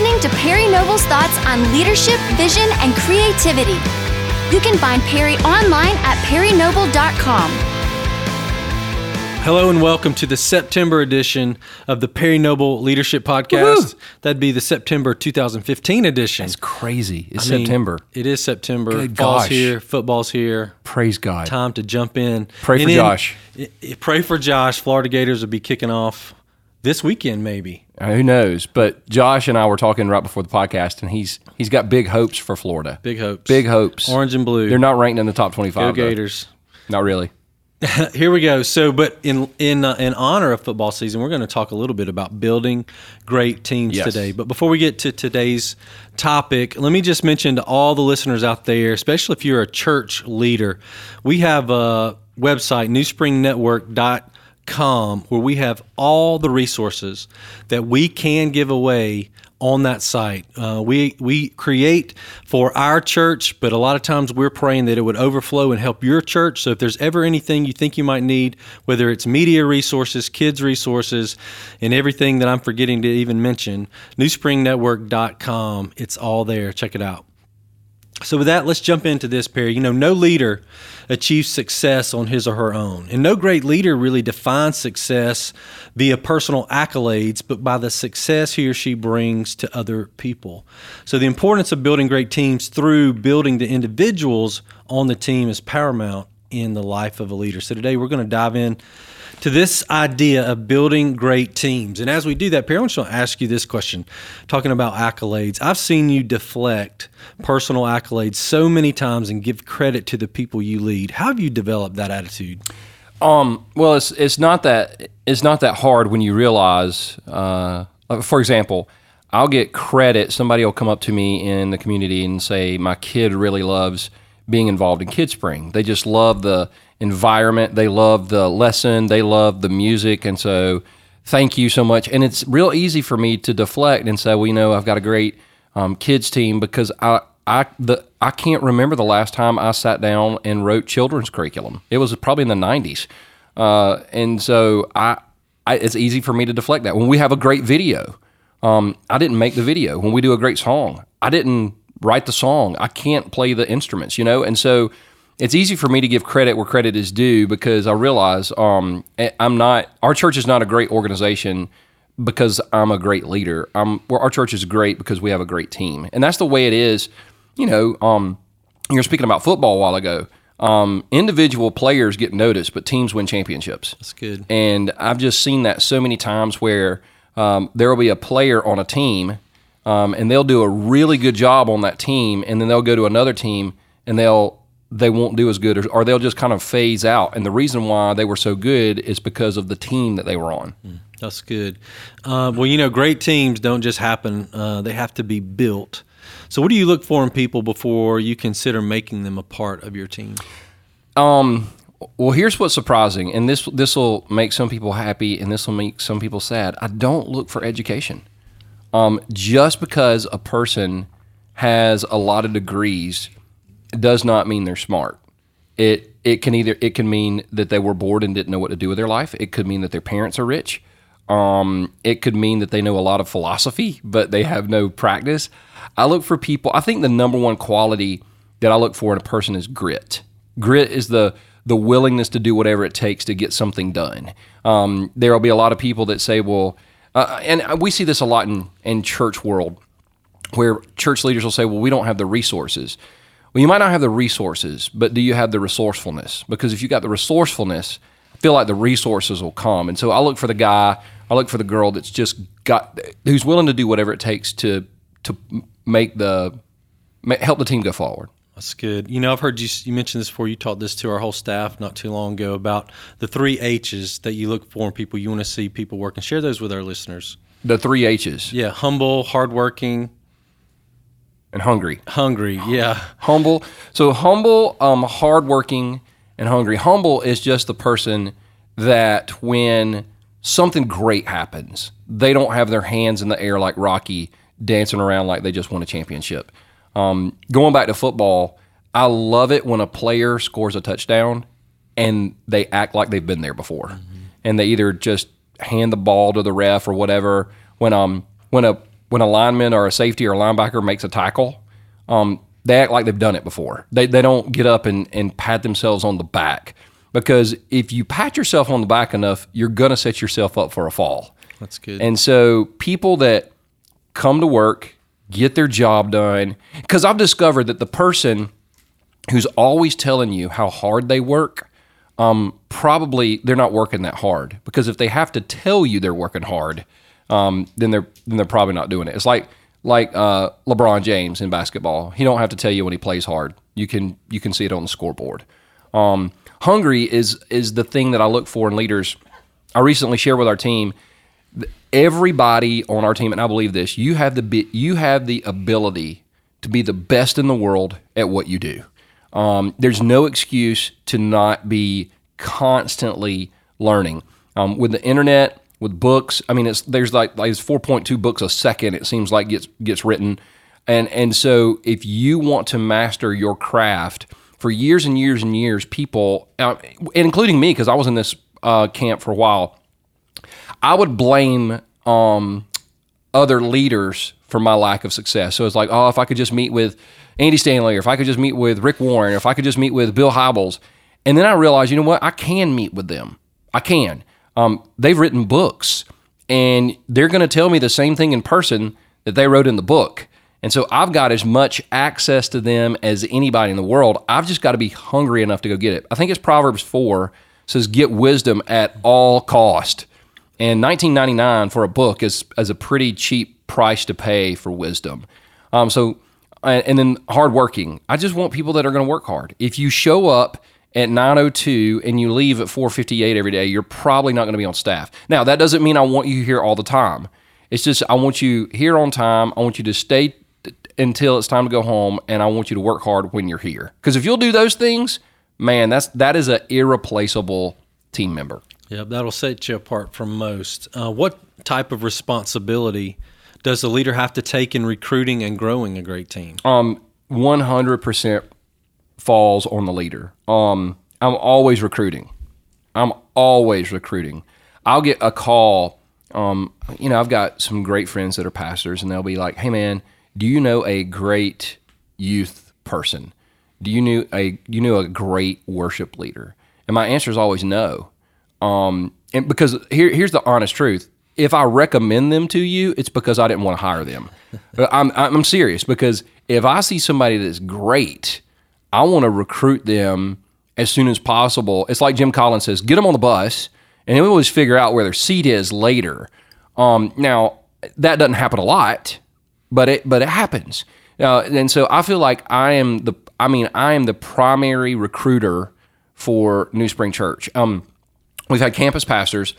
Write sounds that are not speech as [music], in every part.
listening to Perry Noble's thoughts on leadership, vision, and creativity. You can find Perry online at perrynoble.com. Hello and welcome to the September edition of the Perry Noble Leadership Podcast. That'd be the September 2015 edition. It's crazy. It's I mean, September. It is September. Good Fall's gosh. here. Football's here. Praise God. Time to jump in. Pray for then- Josh. I- I- pray for Josh. Florida Gators will be kicking off this weekend, maybe. Uh, who knows? But Josh and I were talking right before the podcast, and he's he's got big hopes for Florida. Big hopes. Big hopes. Orange and blue. They're not ranked in the top Go twenty-five. though. Gators. Not really. [laughs] Here we go. So, but in in uh, in honor of football season, we're going to talk a little bit about building great teams Yes. today. But before we get to today's topic, let me just mention to all the listeners out there, especially if you're a church leader, we have a website newspringnetwork.com where we have all the resources that we can give away on that site. Uh, we we create for our church, but a lot of times we're praying that it would overflow and help your church. So if there's ever anything you think you might need, whether it's media resources, kids resources, and everything that I'm forgetting to even mention, newspringnetwork.com, it's all there. Check it out. So with that, let's jump into this, Perry. You know, no leader achieves success on his or her own. And no great leader really defines success via personal accolades, but by the success he or she brings to other people. So the importance of building great teams through building the individuals on the team is paramount in the life of a leader. So today we're going to dive in to this idea of building great teams. And as we do that, Perry, I want to ask you this question, talking about accolades. I've seen you deflect personal accolades so many times and give credit to the people you lead. How have you developed that attitude? Um, well, it's it's not that it's not that hard when you realize. Uh, for example, I'll get credit. Somebody will come up to me in the community and say, "My kid really loves being involved in Kid Spring. They just love the environment. They love the lesson. They love the music, and so." Thank you so much. And it's real easy for me to deflect and say, well, you know, I've got a great um, kids team because I, I, the, I can't remember the last time I sat down and wrote children's curriculum. It was probably in the 90s. Uh, and so I, I, it's easy for me to deflect that. When we have a great video, um, I didn't make the video. When we do a great song, I didn't write the song. I can't play the instruments, you know? And so it's easy for me to give credit where credit is due because I realize um, I- I'm not, our church is not a great organization because I'm a great leader. Um, well, our church is great because we have a great team. And that's the way it is. You know, um, you were speaking about football a while ago. Um, individual players get noticed, but teams win championships. That's good. And I've just seen that so many times where um, there will be a player on a team um, and they'll do a really good job on that team, and then they'll go to another team and they'll they won't do as good, or, or they'll just kind of phase out. And the reason why they were so good is because of the team that they were on. That's good. Uh, well, you know, great teams don't just happen, uh, they have to be built. So, what do you look for in people before you consider making them a part of your team? Um, well, here's what's surprising, and this this will make some people happy, and this will make some people sad. I don't look for education. Um, just because a person has a lot of degrees does not mean they're smart. It it can either it can mean that they were bored and didn't know what to do with their life. It could mean that their parents are rich. Um, it could mean that they know a lot of philosophy, but they have no practice. I look for people. I think the number one quality that I look for in a person is grit. Grit is the the willingness to do whatever it takes to get something done. Um, there will be a lot of people that say, "Well," uh, and we see this a lot in in church world where church leaders will say, well, we don't have the resources. Well, you might not have the resources, but do you have the resourcefulness? Because if you got the resourcefulness, I feel like the resources will come. And so I look for the guy, I look for the girl that's just got, who's willing to do whatever it takes to to make the help the team go forward. That's good. You know, I've heard you you mentioned this before. You taught this to our whole staff not too long ago about the three H's that you look for in people. You want to see people work, and share those with our listeners. The three H's Yeah, humble, hardworking, and hungry. hungry. Yeah, humble. So humble, um, hardworking, and hungry. Humble is just the person that when something great happens, they don't have their hands in the air like Rocky, dancing around like they just won a championship. Um, going back to football, I love it when a player scores a touchdown and they act like they've been there before, Mm-hmm. and they either just hand the ball to the ref or whatever. When um when a when a lineman or a safety or a linebacker makes a tackle, um, they act like they've done it before. They, they don't get up and, and pat themselves on the back because if you pat yourself on the back enough, you're going to set yourself up for a fall. That's good. And so people that come to work, get their job done, because I've discovered that the person who's always telling you how hard they work, um, probably they're not working that hard. Because if they have to tell you they're working hard, um, then they're then they're probably not doing it. It's like like uh, LeBron James in basketball. He don't have to tell you when he plays hard. You can you can see it on the scoreboard. Um, hungry is is the thing that I look for in leaders. I recently shared with our team everybody on our team, and I believe this: you have the you have the ability to be the best in the world at what you do. Um, there's no excuse to not be constantly learning. Um, with the internet, with books, I mean, it's there's like it's 4.2 books a second. It seems like gets gets written, and and so if you want to master your craft for years and years and years, people, uh, including me, because I was in this uh, camp for a while I would blame um, other leaders for my lack of success. So it's like, oh, if I could just meet with Andy Stanley, or if I could just meet with Rick Warren, or if I could just meet with Bill Hybels. And then I realized, you know what? I can meet with them. I can. Um, they've written books, and they're going to tell me the same thing in person that they wrote in the book. And so I've got as much access to them as anybody in the world. I've just got to be hungry enough to go get it. I think it's Proverbs 4 says, Get wisdom at all cost. And 1999 for a book is, is a pretty cheap price to pay for wisdom. Um, so, and then hardworking. I just want people that are going to work hard. If you show up at 902 and you leave at 458 every day, you're probably not going to be on staff. Now, that doesn't mean I want you here all the time. It's just I want you here on time. I want you to stay until it's time to go home, and I want you to work hard when you're here. Because if you'll do those things, man, that's that is an irreplaceable team member. Yeah, that'll set you apart from most. Uh, what type of responsibility does the leader have to take in recruiting and growing a great team? Um, 100% falls on the leader. Um, I'm always recruiting. I'm always recruiting. I'll get a call. Um, you know, I've got some great friends that are pastors, and they'll be like, "Hey, man, do you know a great youth person? Do you know a you know a great worship leader?" And my answer is always no. Um, and because here, here's the honest truth: if I recommend them to you, it's because I didn't want to hire them. I'm, I'm serious because if I see somebody that's great, I want to recruit them as soon as possible. It's like Jim Collins says: get them on the bus, and then we always figure out where their seat is later. Um, now that doesn't happen a lot, but it but it happens. Uh, and so I feel like I am the I mean I am the primary recruiter for New Spring Church. Um, we've had campus pastors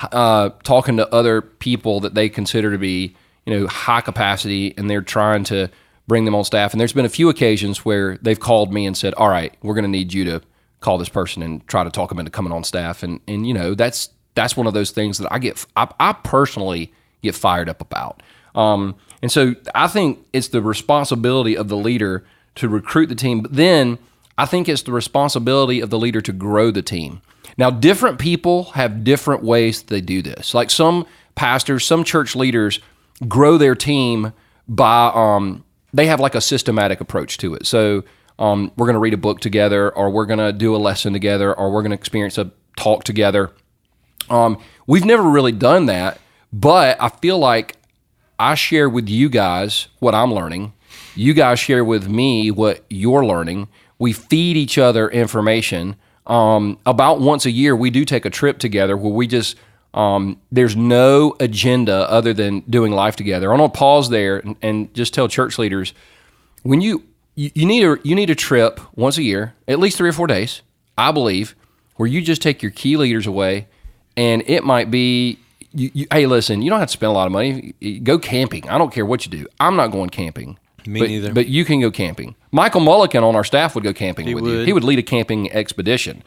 uh, talking to other people that they consider to be you know high capacity and they're trying to bring them on staff. And there's been a few occasions where they've called me and said all right we're going to need you to call this person and try to talk them into coming on staff. And and you know that's that's one of those things that I get I, I personally get fired up about. Um, and so I think it's the responsibility of the leader to recruit the team but then I think it's the responsibility of the leader to grow the team. Now, different people have different ways they do this. Like some pastors, some church leaders grow their team by um, they have like a systematic approach to it. So um, we're going to read a book together, or we're going to do a lesson together, or we're going to experience a talk together. Um, we've never really done that, but I feel like I share with you guys what I'm learning. You guys share with me what you're learning. We feed each other information um, about once a year, we do take a trip together where we just um, there's no agenda other than doing life together. I want to pause there and, and, just tell church leaders when you, you you need a you need a trip once a year, at least three or four days, I believe, where you just take your key leaders away, and it might be. You, you, hey, listen, you don't have to spend a lot of money. Go camping. I don't care what you do. I'm not going camping. Me but, neither. But you can go camping. Michael Mullican on our staff would go camping He with you. He would lead a camping expedition.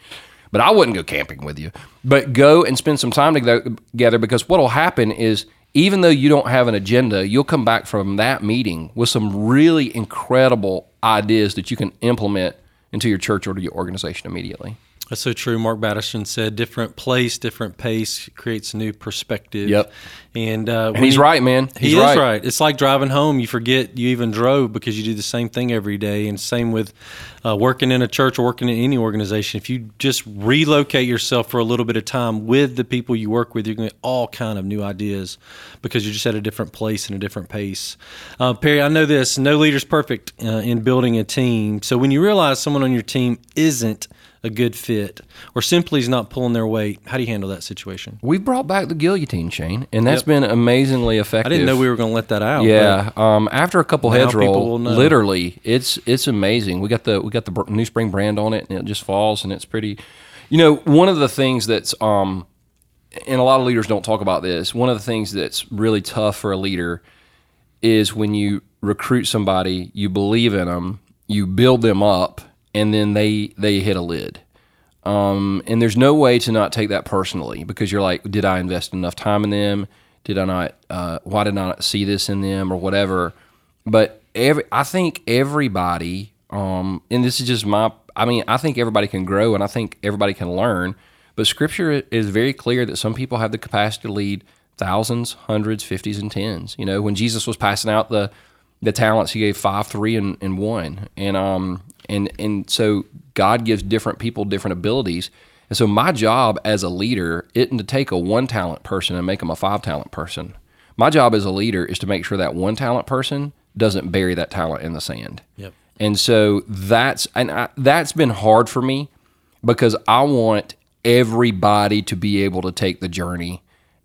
But I wouldn't go camping with you. But go and spend some time together because what will happen is even though you don't have an agenda, you'll come back from that meeting with some really incredible ideas that you can implement into your church or to your organization immediately. That's so true. Mark Batterson said, "Different place, different pace creates a new perspective." Yep. And, uh, And he's right, man. He's he right. is right. It's like driving home. You forget you even drove because you do the same thing every day. And same with uh, working in a church or working in any organization. If you just relocate yourself for a little bit of time with the people you work with, you're going to get all kind of new ideas because you're just at a different place and a different pace. Uh, Perry, I know this. No leader's perfect uh, in building a team. So when you realize someone on your team isn't a good fit or simply is not pulling their weight, how do you handle that situation? We brought back the guillotine, Shane, and that's Yep. been amazingly effective. I didn't know we were going to let that out. Yeah, um, after a couple heads roll, literally, it's it's amazing. We got the we got the new spring brand on it, and it just falls, and it's pretty. You know, one of the things that's um, and a lot of leaders don't talk about this. One of the things that's really tough for a leader is when you recruit somebody, you believe in them, you build them up, and then they they hit a lid. Um, and there's no way to not take that personally because you're like, did I invest enough time in them? Did I not? Uh, why did I not see this in them or whatever? But every, I think everybody, um, and this is just my, I mean, I think everybody can grow and I think everybody can learn. But Scripture is very clear that some people have the capacity to lead thousands, hundreds, fifties, and tens. You know, when Jesus was passing out the the talents, he gave five, three, and, and one, and um, and and so God gives different people different abilities. And so my job as a leader isn't to take a one talent person and make them a five talent person. My job as a leader is to make sure that one talent person doesn't bury that talent in the sand. Yep. And so that's and I, that's been hard for me because I want everybody to be able to take the journey,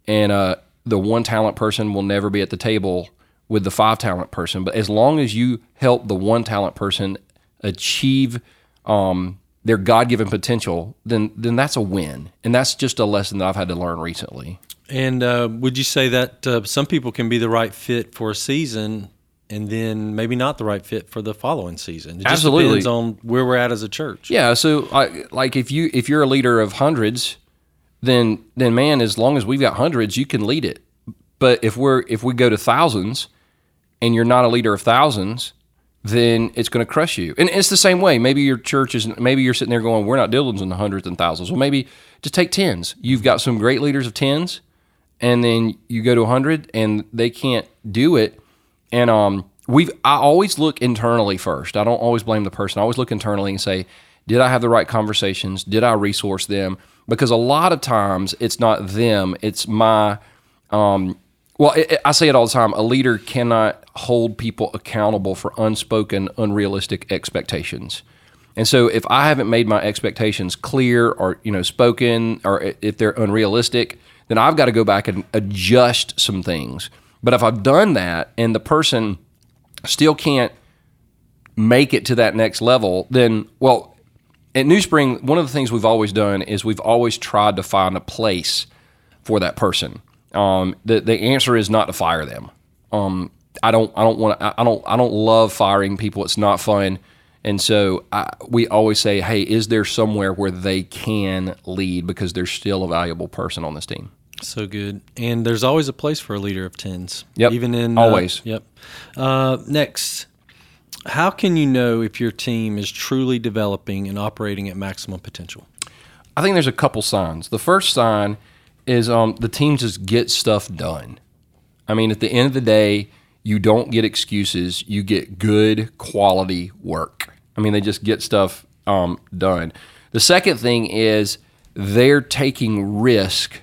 and uh, the one talent person will never be at the table with the five talent person. But as long as you help the one talent person achieve um, their God given potential, then then that's a win, and that's just a lesson that I've had to learn recently. And uh, would you say that uh, some people can be the right fit for a season and then maybe not the right fit for the following season? It just Absolutely. depends on where we're at as a church. Yeah, so like, like if you if you're a leader of hundreds, then then man, as long as we've got hundreds, you can lead it. But if we're if we go to thousands, and you're not a leader of thousands, then it's going to crush you. And it's the same way. Maybe your church is maybe you're sitting there going, "We're not dealing in the hundreds and thousands. Well, maybe just take tens. You've got some great leaders of tens, and then you go to a hundred, and they can't do it. And um, we've I always look internally first. I don't always blame the person. I always look internally and say, did I have the right conversations? Did I resource them? Because a lot of times it's not them. It's my um, well, it, it- I say it all the time. A leader cannot hold people accountable for unspoken, unrealistic expectations. And so, if I haven't made my expectations clear, or you know, spoken, or if they're unrealistic, then I've got to go back and adjust some things. But if I've done that, and the person still can't make it to that next level, then well, at New Spring, one of the things we've always done is we've always tried to find a place for that person. Um, the the answer is not to fire them. Um, I don't I don't want I don't I don't love firing people. It's not fun. And so I, we always say, hey, is there somewhere where they can lead because they're still a valuable person on this team? So good. And there's always a place for a leader of tens. Yep. Even in uh, Always. yep. Uh, next, how can you know if your team is truly developing and operating at maximum potential? I think there's a couple signs. The first sign is um, the team just gets stuff done. I mean, at the end of the day, you don't get excuses. You get good quality work. I mean, they just get stuff um, done. The second thing is they're taking risk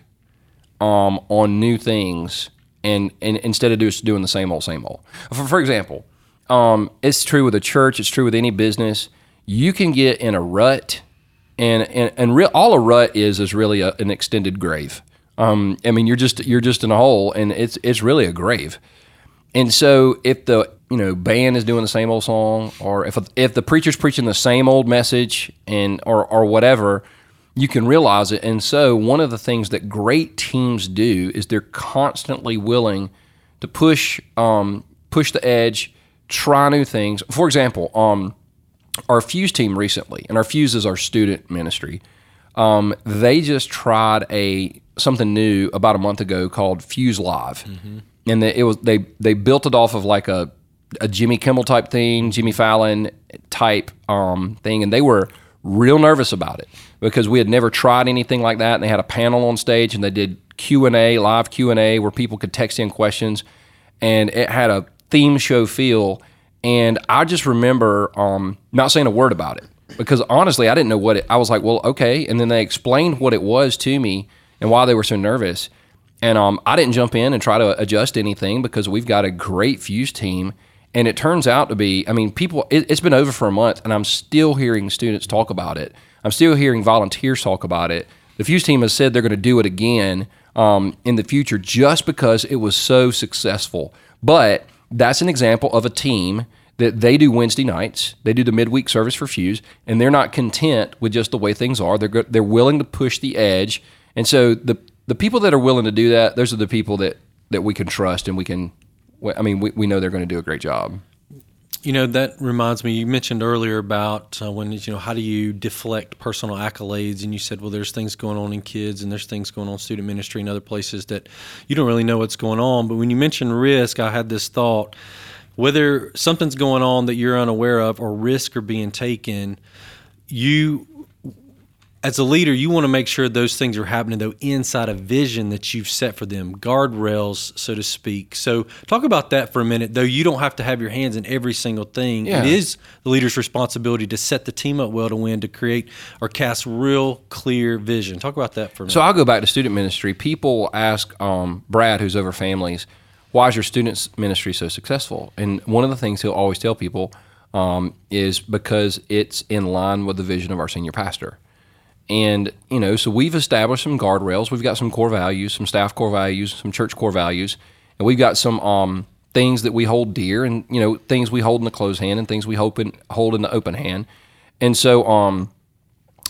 um, on new things and, and instead of just doing the same old, same old. For, for example, um, it's true with a church, it's true with any business. You can get in a rut, and and, and all a rut is is really a, an extended grave. Um, I mean, you're just you're just in a hole, and it's it's really a grave. And so, if the you know band is doing the same old song, or if if the preacher's preaching the same old message, and or or whatever, you can realize it. And so, one of the things that great teams do is they're constantly willing to push um, push the edge, try new things. For example, um, our Fuse team recently, and our Fuse is our student ministry. Um, they just tried a something new about a month ago called Fuse Live, and the, it was they they built it off of like a a Jimmy Kimmel type thing, Jimmy Fallon type um, thing, and they were real nervous about it because we had never tried anything like that. And they had a panel on stage and they did Q and A, live Q and A, where people could text in questions, and it had a theme show feel. And I just remember um, not saying a word about it because honestly, I didn't know what it. I was like, well, okay. And then they explained what it was to me and why they were so nervous. And um, I didn't jump in and try to adjust anything because we've got a great Fuse team. And it turns out to be, I mean, people, it, it's been over for a month and I'm still hearing students talk about it. I'm still hearing volunteers talk about it. The Fuse team has said they're going to do it again um, in the future just because it was so successful. But that's an example of a team that they do Wednesday nights. They do the midweek service for Fuse, and they're not content with just the way things are. They're they're willing to push the edge, and so the the people that are willing to do that, those are the people that that we can trust, and we can. I mean, we, we know they're going to do a great job. You know that reminds me. You mentioned earlier about uh, when you know how do you deflect personal accolades, and you said, well, there's things going on in kids, and there's things going on student ministry and other places that you don't really know what's going on. But when you mentioned risk, I had this thought: whether something's going on that you're unaware of, or risk are being taken, you as a leader, you want to make sure those things are happening though inside a vision that you've set for them, guardrails, so to speak. So, talk about that for a minute. Though you don't have to have your hands in every single thing, Yeah. it is the leader's responsibility to set the team up well to win, to create or cast real clear vision. Talk about that for a minute. So I'll go back to student ministry. People ask um, Brad, who's over families, why is your students ministry so successful? And one of the things he'll always tell people um, is because it's in line with the vision of our senior pastor. And you know, so we've established some guardrails. We've got some core values, some staff core values, some church core values, and we've got some um, things that we hold dear, and you know, things we hold in the closed hand, and things we hope in, hold in the open hand. And so, um,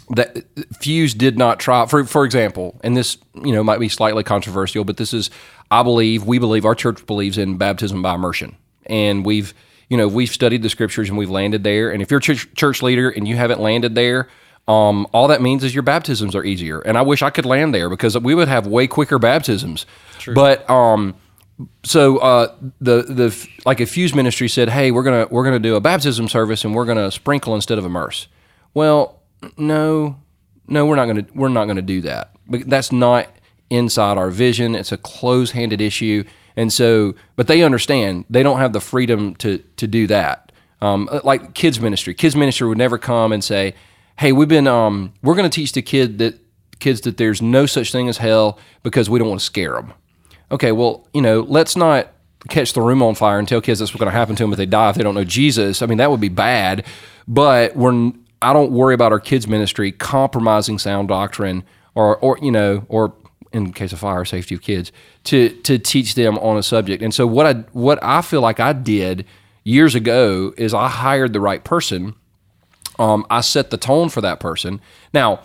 that Fuse did not try for for example, and this you know might be slightly controversial, but this is I believe we believe our church believes in baptism by immersion, and we've you know we've studied the scriptures and we've landed there. And if you're a church, church leader and you haven't landed there, um, all that means is your baptisms are easier. And I wish I could land there because we would have way quicker baptisms. But um, so uh, the the like a fuse ministry said, hey, we're gonna we're gonna do a baptism service and we're gonna sprinkle instead of immerse. Well, no, no, we're not gonna we're not gonna do that. But that's not inside our vision. It's a close-handed issue, and so but they understand they don't have the freedom to to do that. Um, like kids ministry, kids ministry would never come and say, hey, we've been um, we're gonna teach the kid that kids that there's no such thing as hell because we don't want to scare them okay, well, you know, let's not catch the room on fire and tell kids that's what's going to happen to them if they die if they don't know Jesus. I mean, that would be bad. But we're I don't worry about our kids ministry compromising sound doctrine or or you know or in case of fire safety of kids to to teach them on a subject. And so what I what I feel like I did years ago is I hired the right person um, I set the tone for that person. Now,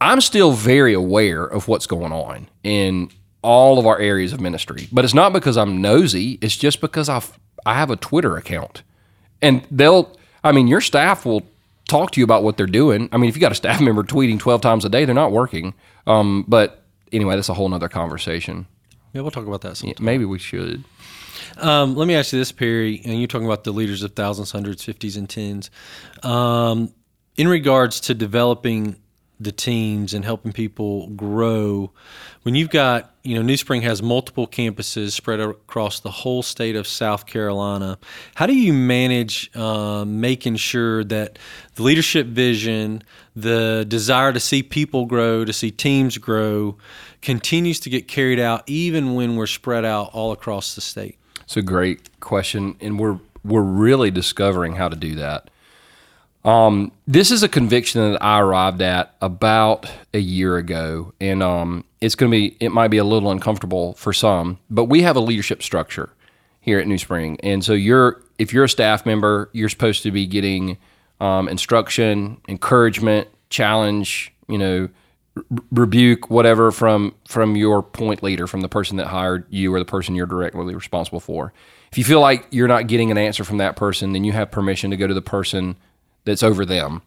I'm still very aware of what's going on in all of our areas of ministry, but it's not because I'm nosy. It's just because I've I have a Twitter account, and they'll. I mean, your staff will talk to you about what they're doing. I mean, if you got a staff [laughs] member tweeting 12 times a day, they're not working. Um, but anyway, that's a whole nother conversation. yeah, we'll talk about that sometime. Maybe we should. Um, let me ask you this, Perry, and you're talking about the leaders of thousands, hundreds, fifties, and tens. Um, in regards to developing the teams and helping people grow, when you've got, you know, New Spring has multiple campuses spread across the whole state of South Carolina. How do you manage um, making sure that the leadership vision, the desire to see people grow, to see teams grow, continues to get carried out even when we're spread out all across the state? It's a great question, and we're we're really discovering how to do that. Um, this is a conviction that I arrived at about a year ago, and um, it's going to be it might be a little uncomfortable for some, but we have a leadership structure here at New Spring, and so you're if you're a staff member, you're supposed to be getting um, instruction, encouragement, challenge, you know, rebuke, whatever from from your point leader, from the person that hired you or the person you're directly responsible for. If you feel like you're not getting an answer from that person, then you have permission to go to the person that's over them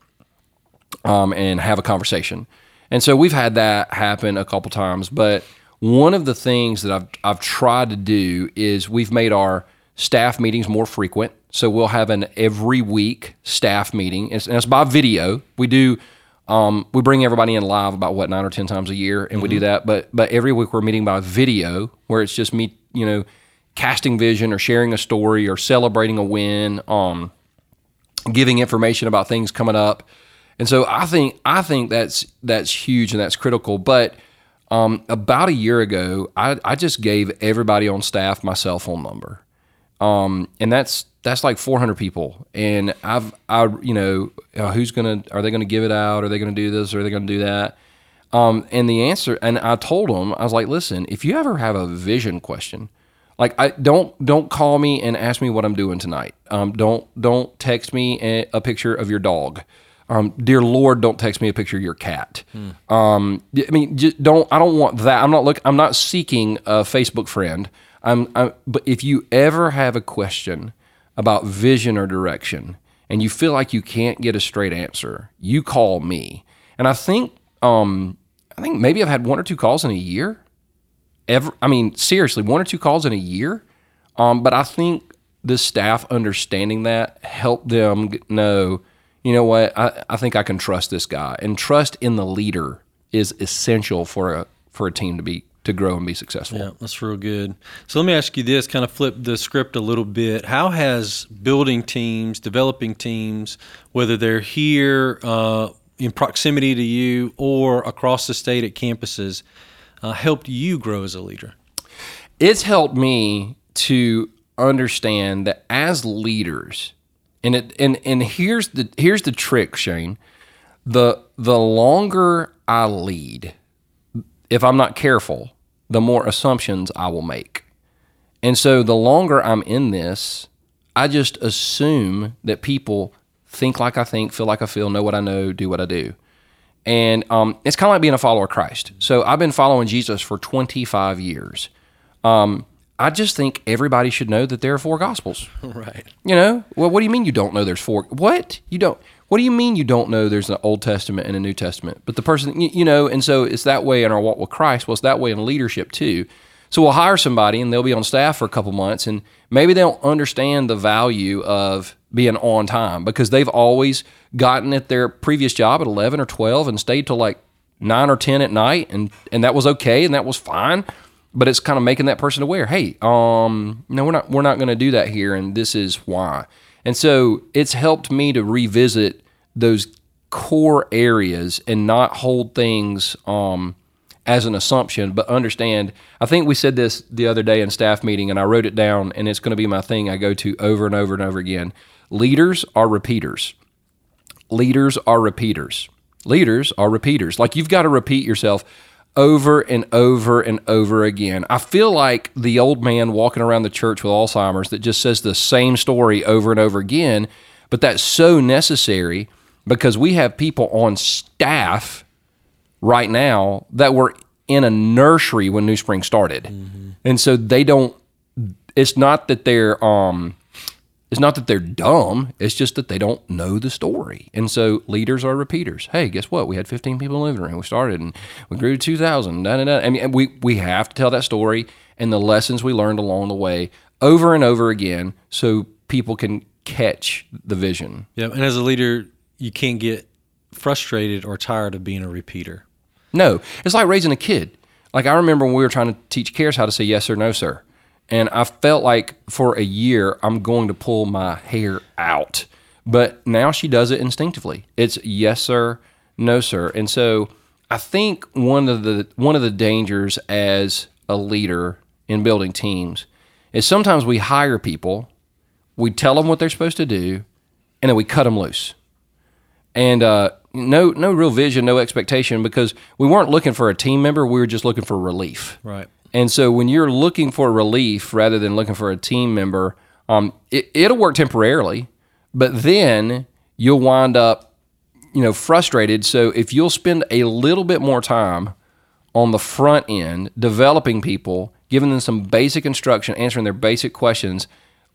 um, and have a conversation. And so we've had that happen a couple times. But one of the things that I've I've tried to do is we've made our staff meetings more frequent. So we'll have an every week staff meeting, and it's, and it's by video. We do Um, we bring everybody in live about what nine or ten times a year, and we do that. But but every week we're meeting by video, where it's just me, you know, casting vision or sharing a story or celebrating a win, um, giving information about things coming up. And so I think I think that's that's huge and that's critical. But um, about a year ago, I, I just gave everybody on staff my cell phone number, um, and that's that's like 400 people. And I've I you know uh, who's gonna are they gonna give it out? Are they gonna do this? Are they gonna do that? Um, and the answer, and I told them, I was like, listen, if you ever have a vision question, like I don't don't call me and ask me what I'm doing tonight. Um, don't don't text me a, a picture of your dog. Um, dear Lord, don't text me a picture of your cat. Um, I mean, just don't. I don't want that. I'm not look. I'm not seeking a Facebook friend. I'm, I'm. But if you ever have a question about vision or direction, and you feel like you can't get a straight answer, you call me. And I think, um, I think maybe I've had one or two calls in a year ever I mean seriously one or two calls in a year um, but I think the staff understanding that helped them know you know what I, I think I can trust this guy and trust in the leader is essential for a for a team to be to grow and be successful Yeah, that's real good. So let me ask you this: kind of flip the script a little bit. How has building teams, developing teams, whether they're here uh, in proximity to you or across the state at campuses, uh, helped you grow as a leader? it's helped me to understand that as leaders and it and and here's the here's the trick Shane. The the longer I lead if I'm not careful the more assumptions I will make. And so the longer I'm in this I just assume that people think like I think feel like I feel know what I know do what I do and um, it's kind of like being a follower of Christ. So I've been following Jesus for 25 years. Um, I just think everybody should know that there are four gospels. [laughs] Right. You know, well, what do you mean you don't know there's four? What you don't? What do you mean you don't know there's an Old Testament and a New Testament? But the person, you, you know, and so it's that way in our walk with Christ. Well, it's that way in leadership too. So we'll hire somebody and they'll be on staff for a couple months, and maybe they don't understand the value of being on time because they've always gotten at their previous job at 11 or 12 and stayed till like 9 or 10 at night and and that was okay and that was fine. But it's kind of making that person aware hey um no we're not we're not going to do that here and this is why. And so it's helped me to revisit those core areas and not hold things um as an assumption but understand i think we said this the other day in staff meeting and i wrote it down and it's going to be my thing i go to over and over and over again leaders are repeaters leaders are repeaters. Leaders are repeaters. Like you've got to repeat yourself over and over and over again. I feel like the old man walking around the church with Alzheimer's that just says the same story over and over again, but that's so necessary because we have people on staff right now that were in a nursery when New Spring started. And so they don't it's not that they're um it's not that they're dumb. It's just that they don't know the story. And so leaders are repeaters. Hey, guess what? We had 15 people in the living room. We started and we grew to 2,000. Da, da, da. I mean, we, we have to tell that story and the lessons we learned along the way over and over again so people can catch the vision. Yeah, and as a leader, you can't get frustrated or tired of being a repeater. No, it's like raising a kid. Like I remember when we were trying to teach Cares how to say yes or no, sir. And I felt like for a year I'm going to pull my hair out. But now she does it instinctively. It's yes sir, no sir. And so I think one of the one of the dangers as a leader in building teams is sometimes we hire people, we tell them what they're supposed to do, and then we cut them loose and uh, no no real vision, no expectation because we weren't looking for a team member. We were just looking for relief. Right. And so when you're looking for relief rather than looking for a team member, um, it, it'll work temporarily, but then you'll wind up, you know, frustrated. So if you'll spend a little bit more time on the front end developing people, giving them some basic instruction, answering their basic questions,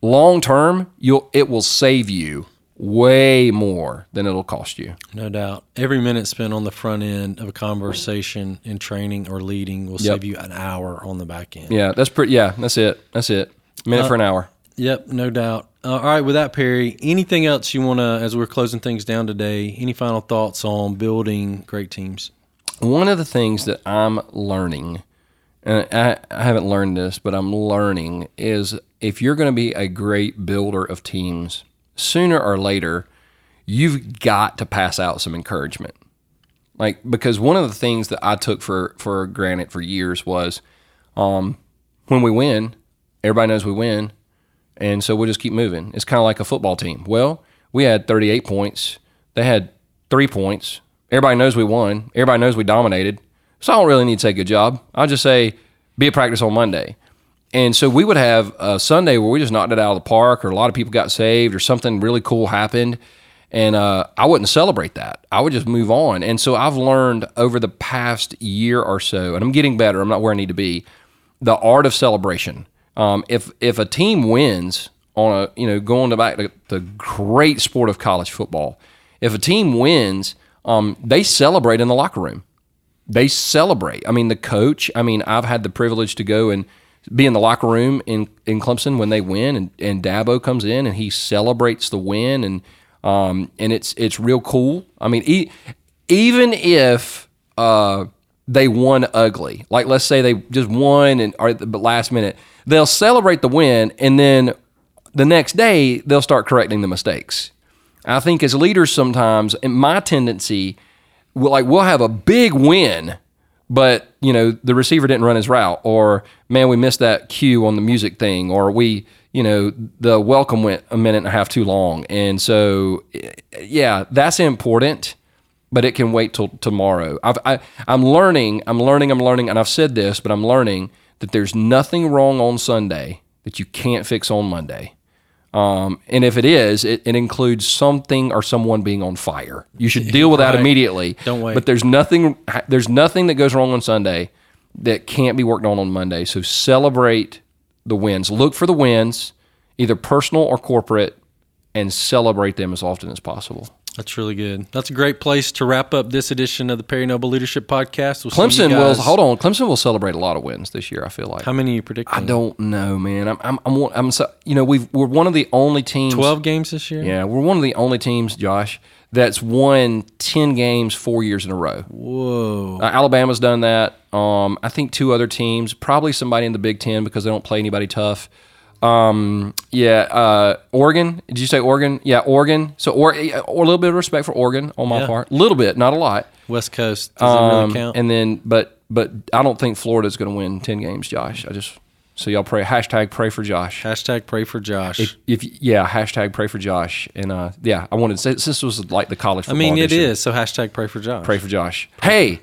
long term, you'll it will save you way more than it'll cost you. No doubt. Every minute spent on the front end of a conversation in training or leading will Yep. save you an hour on the back end. Yeah, that's pretty. Yeah, that's it. That's it. Minute for an hour. Yep, no doubt. Uh, all right, with that, Perry, anything else you want to, as we're closing things down today, any final thoughts on building great teams? One of the things that I'm learning, and I, I haven't learned this, but I'm learning, is if you're going to be a great builder of teams, sooner or later, you've got to pass out some encouragement. Like because one of the things that I took for for granted for years was, um, when we win, everybody knows we win, and so we'll just keep moving. It's kind of like a football team. Well, we had 38 points. They had three points. Everybody knows we won. Everybody knows we dominated. So I don't really need to say good job. I'll just say be at practice on Monday. And so we would have a Sunday where we just knocked it out of the park, or a lot of people got saved, or something really cool happened. And uh, I wouldn't celebrate that. I would just move on. And so I've learned over the past year or so, and I'm getting better. I'm not where I need to be. The art of celebration. Um, if if a team wins on a you know going to back to the great sport of college football, if a team wins, um, they celebrate in the locker room. They celebrate. I mean, the coach. I mean, I've had the privilege to go and be in the locker room in in Clemson when they win, and and Dabo comes in and he celebrates the win, and um, and it's it's real cool. I mean, e- even if uh, they won ugly, like let's say they just won and are at the last minute, they'll celebrate the win, and then the next day they'll start correcting the mistakes. I think as leaders sometimes, and my tendency, will like we'll have a big win, but you know the receiver didn't run his route, or man, we missed that cue on the music thing, or we, you know, the welcome went a minute and a half too long, and so yeah, that's important, but it can wait till tomorrow. I've, I, I'm learning, I'm learning, I'm learning, and I've said this, but I'm learning that there's nothing wrong on Sunday that you can't fix on Monday. Um, and if it is, it, it, includes something or someone being on fire. You should deal with that immediately. Don't wait. But there's nothing. There's nothing that goes wrong on Sunday that can't be worked on on Monday. So celebrate the wins. Look for the wins, either personal or corporate, and celebrate them as often as possible. That's really good. That's a great place to wrap up this edition of the Perry Noble Leadership Podcast. We'll Clemson will hold on. Clemson will celebrate a lot of wins this year. I feel like. How many are you predicting? I don't know, man. I'm, I'm, I'm, I'm so, you know, we've, we're one of the only teams. 12 games this year? Yeah, we're one of the only teams, Josh, that's won 10 games four years in a row. Whoa. Uh, Alabama's done that. Um, I think two other teams, probably somebody in the Big Ten because they don't play anybody tough. Um, yeah, uh, Oregon. Did you say Oregon? Yeah, Oregon. So, or, or a little bit of respect for Oregon on my Yeah. part. A little bit, not a lot. West Coast. Does that Um, really count? and then, but but I don't think Florida's going to win 10 games, Josh. I just so y'all pray hashtag pray for Josh. Hashtag pray for Josh. If, if yeah, hashtag pray for Josh. And uh, yeah, I wanted to say this was like the college I mean, it is. So hashtag pray for Josh. Pray for Josh. Hey,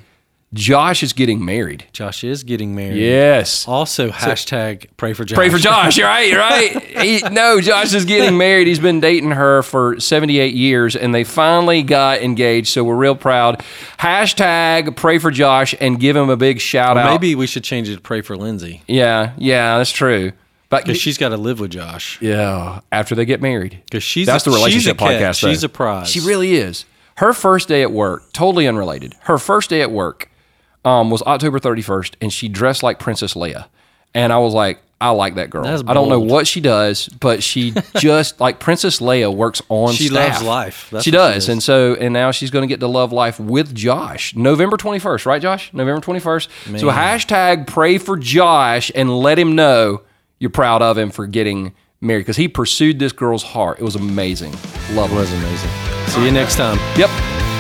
Josh is getting married. Josh is getting married. Yes. Also, hashtag pray for Josh. Pray for Josh. You're right. You're [laughs] right. He, no, Josh is getting married. He's been dating her for 78 years, and they finally got engaged. So we're real proud. Hashtag pray for Josh and give him a big shout out. Maybe we should change it to pray for Lindsay Yeah, yeah, that's true. But because she's got to live with Josh. yeah, after they get married, 'Cause she's that's a- the she's relationship catch. podcast. though. She's a prize. She really is. Her first day at work, totally unrelated. Her first day at work um, was October 31st, and she dressed like Princess Leia. And I was like, I like that girl. That's I don't know bold. what she does, but she [laughs] just like Princess Leia works on She staff. loves life. That's she what she does, and so and now she's going to get to love life with Josh. November twenty first, right, Josh? November twenty first. So hashtag pray for Josh and let him know you're proud of him for getting married because he pursued this girl's heart. It was amazing. Love It was amazing. See you next time. Yep.